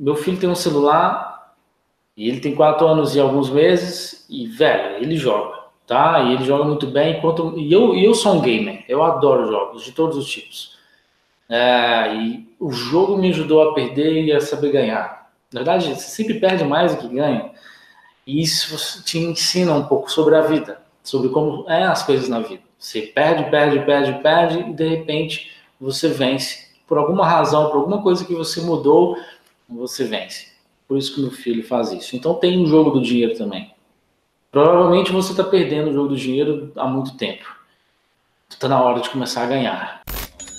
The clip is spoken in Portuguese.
meu filho tem um celular e ele tem quatro anos e alguns meses e, velho, ele joga, tá? E ele joga muito bem. Enquanto, e eu, eu sou um gamer, eu adoro jogos de todos os tipos. É, e o jogo me ajudou a perder e a saber ganhar. Na verdade, você sempre perde mais do que ganha. E isso te ensina um pouco sobre a vida, sobre como é as coisas na vida. Você perde, perde, perde, perde e de repente você vence. Por alguma razão, por alguma coisa que você mudou, você vence. Por isso que meu filho faz isso. Então tem um jogo do dinheiro também. Provavelmente você está perdendo o jogo do dinheiro há muito tempo. Está na hora de começar a ganhar.